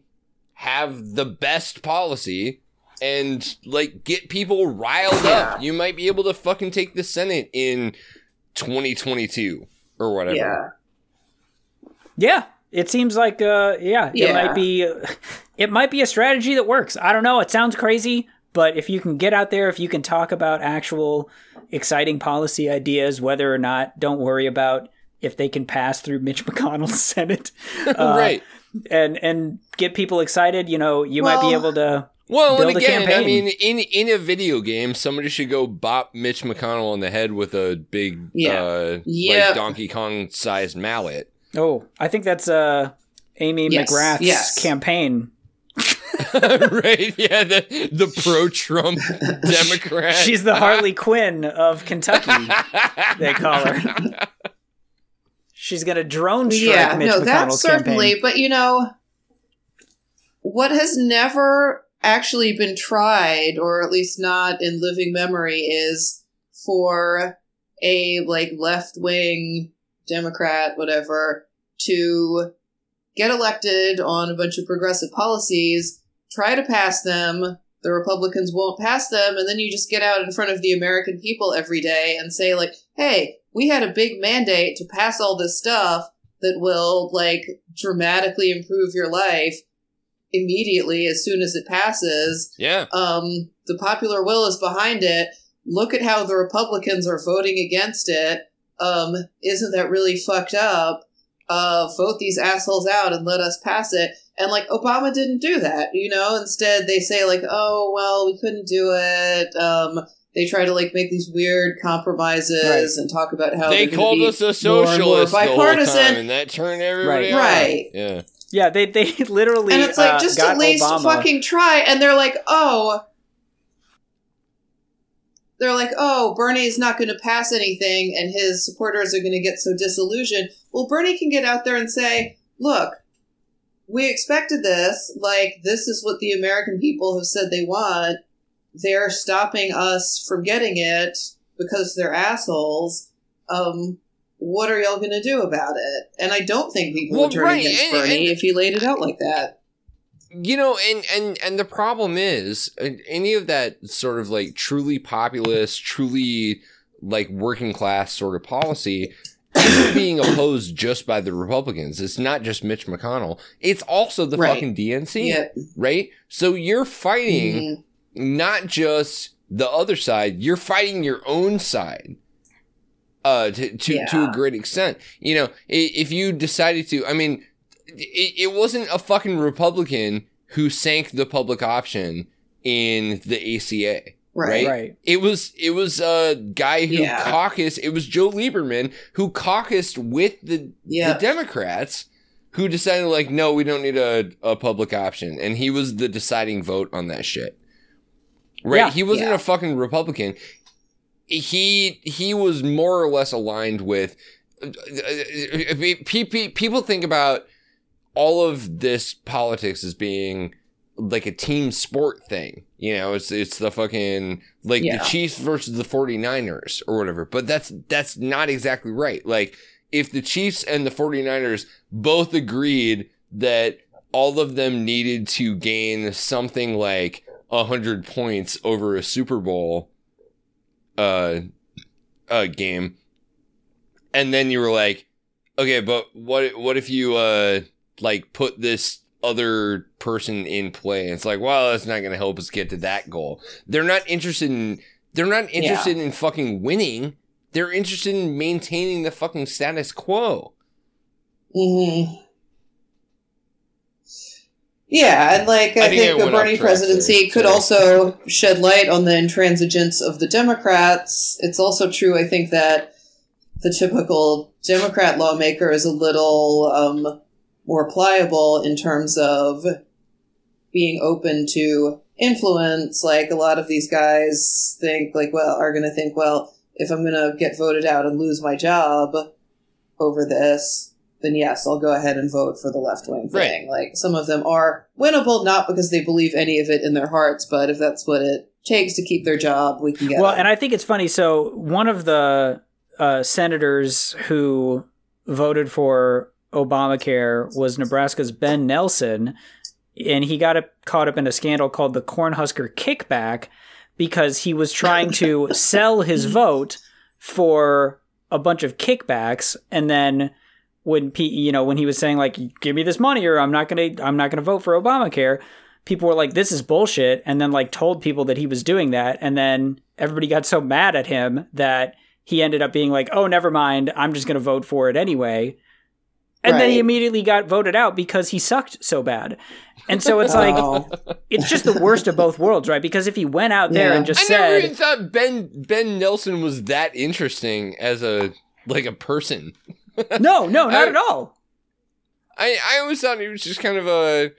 have the best policy and like get people riled Yeah. up. You might be able to fucking take the Senate in 2022 or whatever. yeah, Yeah, it seems like uh yeah, it might be it might be a strategy that works. I don't know, it sounds crazy, but if you can get out there, if you can talk about actual exciting policy ideas whether or not don't worry about if they can pass through Mitch McConnell's Senate. uh, right. And and get people excited, you know, you might be able to Well, build and a again, I mean, in in a video game, somebody should go bop Mitch McConnell on the head with a big, Yeah. uh, Yeah. like Donkey Kong sized mallet. Oh, I think that's uh Amy Yes, McGrath's yes. campaign. right? Yeah, the the pro Trump Democrat. She's the Harley Quinn of Kentucky, they call her. She's gonna drone strike yeah, Mitch no, McConnell's that's certainly. campaign. But you know, what has never actually been tried, or at least not in living memory, is for a like left wing Democrat, whatever, to get elected on a bunch of progressive policies, try to pass them. The Republicans won't pass them, and then you just get out in front of the American people every day and say, like, hey, we had a big mandate to pass all this stuff that will, like, dramatically improve your life immediately as soon as it passes. yeah, Um, the popular will is behind it. Look at how the Republicans are voting against it. Um, isn't that really fucked up? Uh, vote these assholes out and let us pass it. And like Obama didn't do that, you know. Instead, they say like, "Oh well, we couldn't do it." Um, they try to like make these weird compromises Right. and talk about how they they're gonna called be us a more and more socialist the whole bipartisan. time, and that turned everybody Right. Right. Yeah. Yeah, they they literally and it's like uh, just got at least Obama. fucking try and they're like oh they're like oh bernie's not going to pass anything and his supporters are going to get so disillusioned well bernie can get out there and say look we expected this like this is what the american people have said they want they're stopping us from getting it because they're assholes um what are y'all going to do about it? And I don't think people Well, would turn right, against and- Bernie and- if he laid it out like that. you know and and and the problem is uh, any of that sort of like truly populist truly like working class sort of policy isn't being opposed just by the Republicans. It's not just Mitch McConnell. It's also the Right. fucking DNC, Yeah. right? So you're fighting Mhm. Not just the other side, you're fighting your own side. Uh, to to, to a great extent, you know, if you decided to, I mean, it, it wasn't a fucking Republican who sank the public option in the ACA. Right. Right. It was it was a guy who Yeah. caucused. It was Joe Lieberman who caucused with the Yeah. the Democrats, who decided like, no, we don't need a, a public option, and he was the deciding vote on that shit. Right? Yeah. he wasn't Yeah. a fucking Republican. He he was more or less aligned with. pe- pe- People think about all of this politics as being like a team sport thing. You know, it's it's the fucking like Yeah. the Chiefs versus the 49ers or whatever. But that's that's not exactly right. Like if the Chiefs and the 49ers both agreed that all of them needed to gain something like 100 points over a Super Bowl uh uh game. And then you were like okay but what what if you uh like put this other person in play? It's like well that's not going to help us get to that goal. They're not interested in they're not interested in fucking winning. They're interested in maintaining the fucking status quo. Hmm Yeah, and like I, I think think, the Bernie presidency could also shed light on the intransigence of the Democrats. It's also true, I think, that the typical Democrat lawmaker is a little um, more pliable in terms of being open to influence. Like a lot of these guys think, like, well, are going to think, well, if I'm going to get voted out and lose my job over this, then yes, I'll go ahead and vote for the left wing thing. Like some of them are winnable, not because they believe any of it in their hearts, but if that's what it takes to keep their job, we can get. Well, them. and I think it's funny. So one of the uh, senators who voted for Obamacare was Nebraska's Ben Nelson, and he got up, caught up in a scandal called the Cornhusker kickback because he was trying to sell his vote for a bunch of kickbacks, and then when P, you know when he was saying like give me this money or I'm not gonna I'm not gonna vote for Obamacare people were like, this is bullshit, and then like told people that he was doing that, and then everybody got so mad at him that he ended up being like, oh, never mind, I'm just gonna vote for it anyway. And then he immediately got voted out because he sucked so bad. And so it's like Oh. it's just the worst of both worlds, right? Because if he went out there Yeah. and just I never said even thought Ben Ben Nelson was that interesting as a like a person. No, no, not I- at all. I I always thought he was just kind of a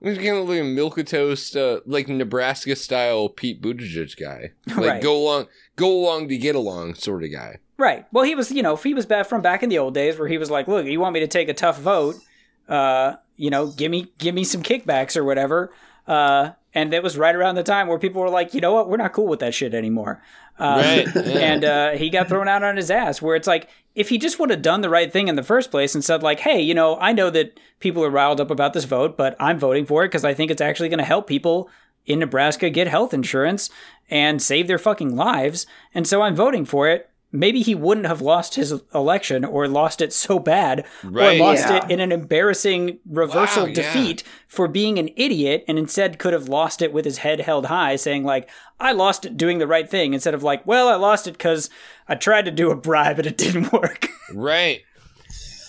he was kind of like a milk toast, uh, like Nebraska style Pete Buttigieg guy, like Right. go along, go along to get along sort of guy. Right. Well, he was, you know, he was back from back in the old days where he was like, "Look, you want me to take a tough vote? Uh, you know, give me give me some kickbacks or whatever." Uh, and it was right around the time where people were like, "You know what? We're not cool with that shit anymore." Um, Right, yeah. And uh, he got thrown out on his ass. Where it's like, if he just would have done the right thing in the first place and said, like, "Hey, you know, I know that people are riled up about this vote, but I'm voting for it because I think it's actually going to help people." In Nebraska, get health insurance and save their fucking lives, and so I'm voting for it maybe he wouldn't have lost his election or lost it so bad Right. or lost Yeah. it in an embarrassing reversal Wow, yeah. defeat for being an idiot and instead could have lost it with his head held high saying like i lost it doing the right thing instead of like well i lost it because i tried to do a bribe and it didn't work Right.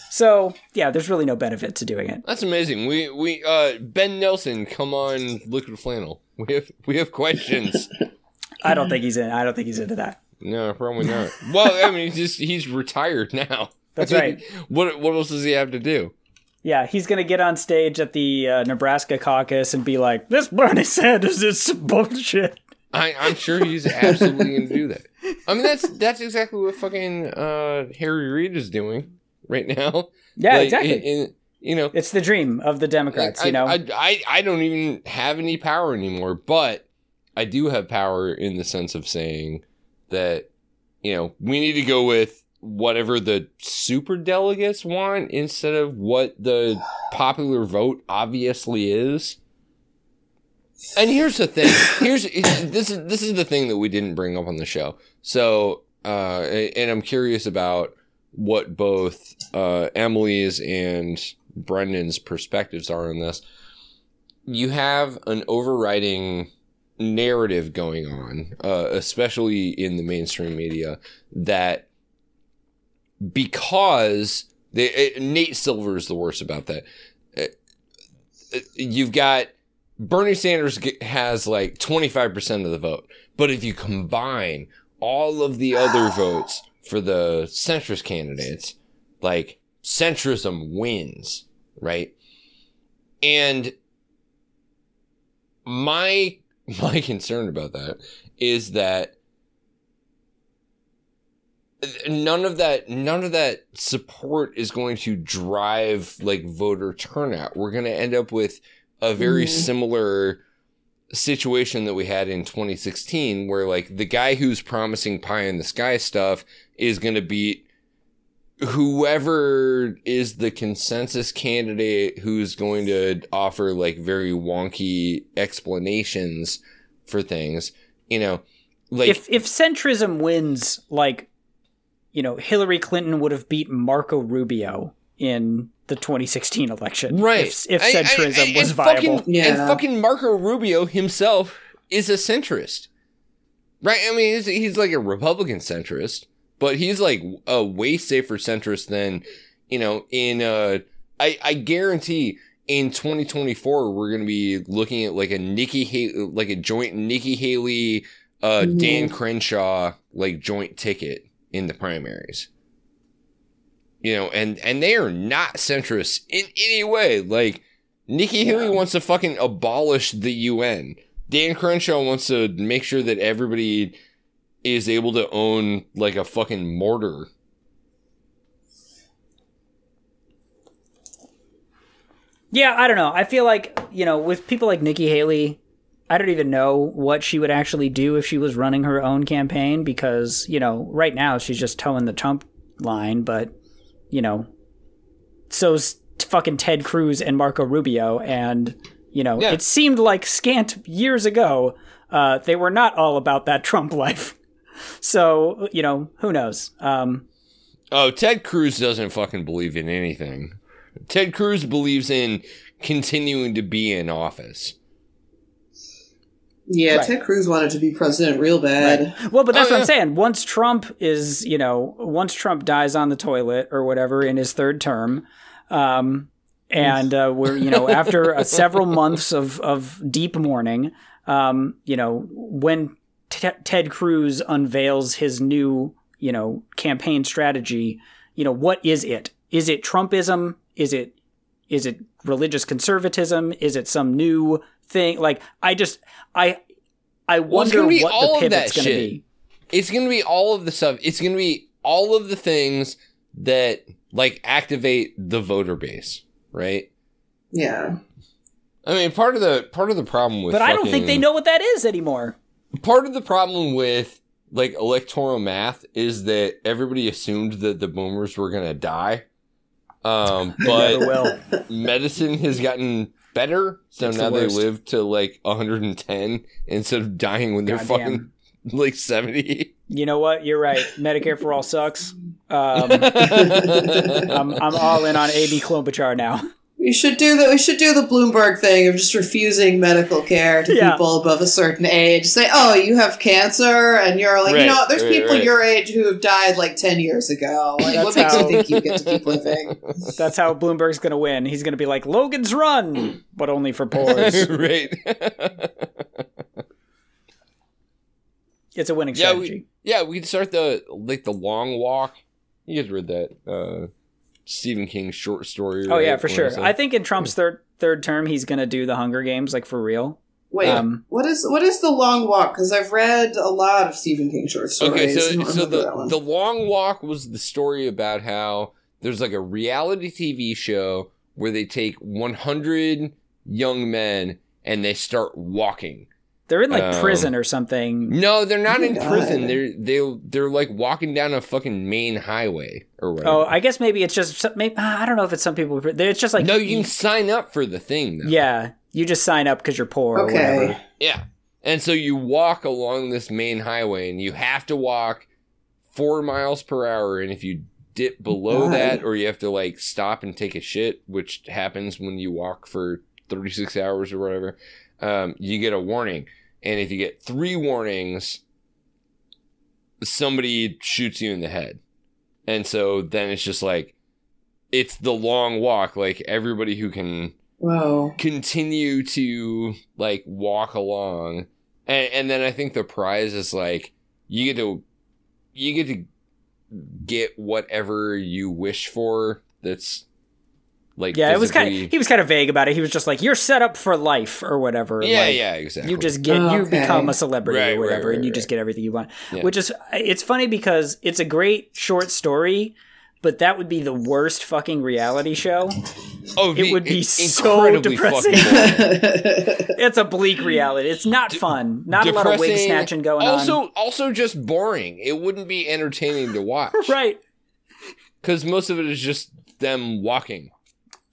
so yeah there's really no benefit to doing it That's amazing. We we uh Ben Nelson, come on, liquid flannel. We have we have questions. i don't think he's in i don't think he's into that no, probably not. Well, I mean, he's just he's retired now. That's right. What what else does he have to do? yeah he's gonna get on stage at the uh, nebraska caucus and be like this bernie sanders is some bullshit I, I'm sure he's absolutely going to do that. I mean, that's that's exactly what fucking uh, Harry Reid is doing right now. yeah Like, exactly in- in- you know, It's the dream of the Democrats, like, you know. I, I, I don't even have any power anymore, but I do have power in the sense of saying that, you know, we need to go with whatever the super delegates want instead of what the popular vote obviously is. And here's the thing. Here's this is this is the thing that we didn't bring up on the show. So, uh, and I'm curious about what both uh, Emily's and Brendan's perspectives are on this. You have an overriding narrative going on, uh, especially in the mainstream media, that because they, uh, Nate Silver is the worst about that. Uh, uh, you've got Bernie Sanders has like 25% of the vote. But if you combine all of the other votes for the centrist candidates, like centrism wins, right? And my my concern about that is that none of that none of that support is going to drive like voter turnout. We're going to end up with a very Mhm. similar situation that we had in 2016 where like the guy who's promising pie in the sky stuff is going to beat whoever is the consensus candidate who's going to offer like very wonky explanations for things you know like if if centrism wins, like you know, Hillary Clinton would have beat Marco Rubio in the 2016 election, right. If, if I- I- centrism I- was and viable, fucking, Yeah. and fucking marco rubio himself is a centrist. Right? I mean he's, he's like a republican centrist but he's like a way safer centrist than you know in uh i i guarantee in 2024 we're going to be looking at like a nikki haley like a joint nikki haley uh Mhm. dan crenshaw like joint ticket in the primaries. You know and and they are not centrist in any way. Like nikki haley wants to fucking abolish the un dan crenshaw wants to make sure that everybody is able to own like a fucking mortar Yeah, I don't know. I feel like, you know, with people like Nikki Haley, I don't even know what she would actually do if she was running her own campaign because, you know, right now she's just towing the Trump line, but, you know, so's fucking Ted Cruz and Marco Rubio. And, you know, Yeah. it seemed like scant years ago, uh, they were not all about that Trump life. So, you know, who knows? Um, oh ted cruz doesn't fucking believe in anything ted cruz believes in continuing to be in office Yeah, Right. Ted Cruz wanted to be president real bad. Well, but that's Oh, what yeah. I'm saying. Once Trump is, you know, once Trump dies on the toilet or whatever in his third term, um, and uh, we're, you know, after uh, several months of, of deep mourning, um, you know, when T- Ted Cruz unveils his new, you know, campaign strategy, you know, what is it? Is it Trumpism? Is it is it religious conservatism? Is it some new thing? Like, I just, I, I wonder gonna what all the of pivot's going to be. it's gonna be all of the stuff. It's gonna be all of the things that like activate the voter base, right? Yeah. I mean, part of the part of the problem with But I don't think they know what that is anymore. Part of the problem with like electoral math is that everybody assumed that the boomers were gonna die. Um, but will. medicine has gotten better, so now the they live to like 110 instead of dying when they're fucking like 70. You know what? You're right. Medicare for all sucks. Um, I'm, I'm all in on Amy Klobuchar now. We should do the we should do the Bloomberg thing of just refusing medical care to Yeah. people above a certain age. Say, oh, you have cancer, and you're like, Right, you know, there's right, people right. your age who have died like ten years ago. Like, what That's makes how- you think you get to keep living? That's how Bloomberg's going to win. He's going to be like Logan's Run, but only for poors. right. It's a winning Yeah, strategy. we, yeah, we could start the like the long walk. You guys read that uh Stephen King short story? oh right? yeah, for What sure. I think in Trump's third third term, he's going to do the Hunger Games like for real. Wait, Um, what is what is the long walk? Because I've read a lot of Stephen King short stories. Okay, so so the the long walk was the story about how there's like a reality TV show where they take 100 young men and they start walking. They're in like Um, prison or something. No, they're not Oh in God. prison. They're they they're like walking down a fucking main highway or whatever. Oh, I guess maybe it's just some- maybe, I don't know if it's some people. It's just like no, you can sign up for the thing. Though. Yeah, you just sign up because you're poor. Or okay, whatever. Yeah. And so you walk along this main highway and you have to walk four miles per hour. And if you dip below God. that or you have to like stop and take a shit, which happens when you walk for 36 hours or whatever, um, you get a warning. And if you get three warnings, somebody shoots you in the head. And so then it's just like, it's the long walk. Like everybody who can Whoa. continue to like walk along and, and then i think the prize is like you get to you get to get whatever you wish for that's like Yeah, it was kind of he was kind of vague about it. He was just like, "You're set up for life" or whatever. yeah like, yeah exactly You just get you Okay. become a celebrity Right, or right, whatever, and right, you just get everything you want. Yeah. Which is it's funny because it's a great short story, but that would be the worst fucking reality show. oh it would be it's so depressing. It's a bleak reality. It's not fun. Not a lot of wig Depressing, snatching going also on. also just boring it wouldn't be entertaining to watch Right. because most of it is just them walking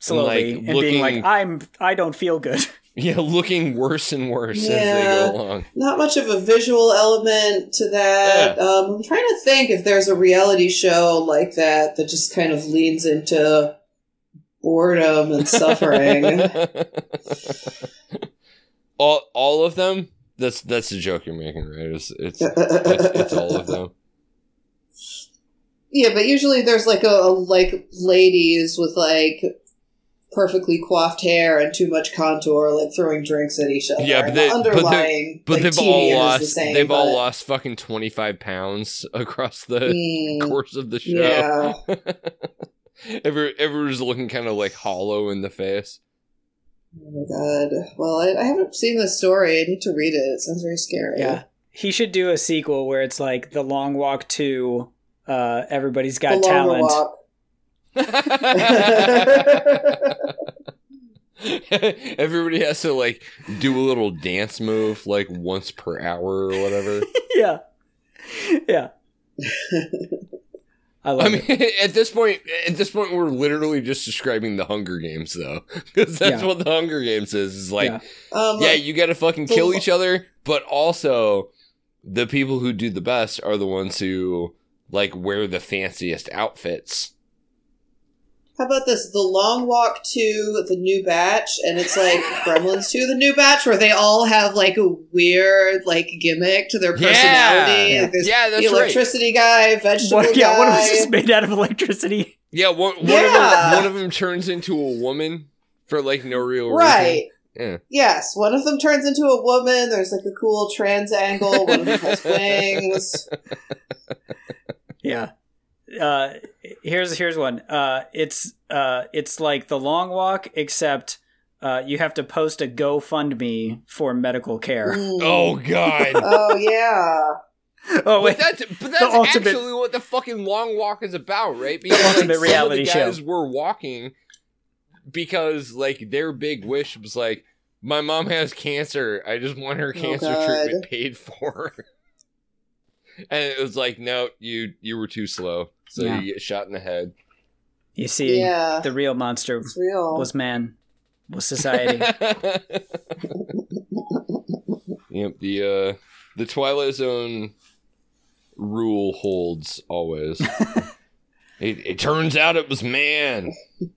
Slowly like, and being like, I'm I don't feel good. yeah looking worse and worse as they go along Not much of a visual element to that. Um, I'm trying to think if there's a reality show like that that just kind of leans into boredom and suffering. all all of them. That's that's the joke you're making, right? It's it's it's, it's all of them. Yeah, but usually there's like a, a like ladies with like perfectly coiffed hair and too much contour, like throwing drinks at each other. Yeah, but they- the but they- underlying, But like, they've tedium all lost. the same, they've all lost fucking twenty five pounds across the Mm, course of the show. yeah. Every everyone's looking kind of like hollow in the face. Oh my god. Well, I, I haven't seen the story. I need to read it. It sounds very scary. Yeah. He should do a sequel where it's like the long walk to uh everybody's The got longer talent. walk. Everybody has to like do a little dance move like once per hour or whatever. yeah. Yeah. I love I mean, it. at this point, at this point, we're literally just describing the Hunger Games, though, because that's Yeah. what the Hunger Games is. Is like, Yeah. Um, yeah, you got to fucking kill lo- each other, but also the people who do the best are the ones who like wear the fanciest outfits. How about this? The long walk to the new batch, and it's like Gremlins to the new batch, where they all have like a weird like gimmick to their personality. Yeah. Like, there's Yeah, that's the right. electricity guy, vegetable What, yeah, guy. one of them's is made out of electricity. Yeah, one, one Yeah. of them one of them turns into a woman for like no real reason. right. Yeah. Yes, one of them turns into a woman. There's like a cool trans angle. One of them has wings. Yeah. Uh, here's here's one. Uh, it's uh, it's like the long walk, except uh, you have to post a GoFundMe for medical care. Mm. Oh god. Oh yeah. Oh But wait, that's but that's ultimate- actually what the fucking long walk is about, right? Because ultimate like, some of the show. guys were walking because like their big wish was like, my mom has cancer. I just want her Oh, cancer God. treatment paid for. and it was like, no, you you were too slow, so Yeah. you get shot in the head. you see, Yeah. the real monster real. was man, was society. yep the uh the Twilight Zone rule holds always. it, it turns out it was man.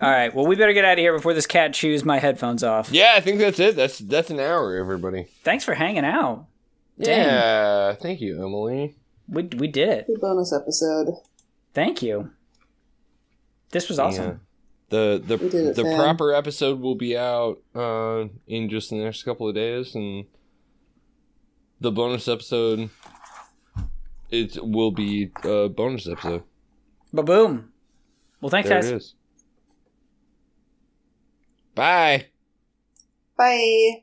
All right, well, we better get out of here before this cat chews my headphones off. Yeah, I think that's it. That's that's an hour, everybody. Thanks for hanging out. Dang. Yeah, thank you, Emily. We we did it. Good bonus episode. Thank you. This was awesome. Yeah. The the it, the fam. proper episode will be out uh, in just the next couple of days, and the bonus episode it will be a bonus episode. Ba boom. Well, thanks, there guys. it is. Bye. Bye.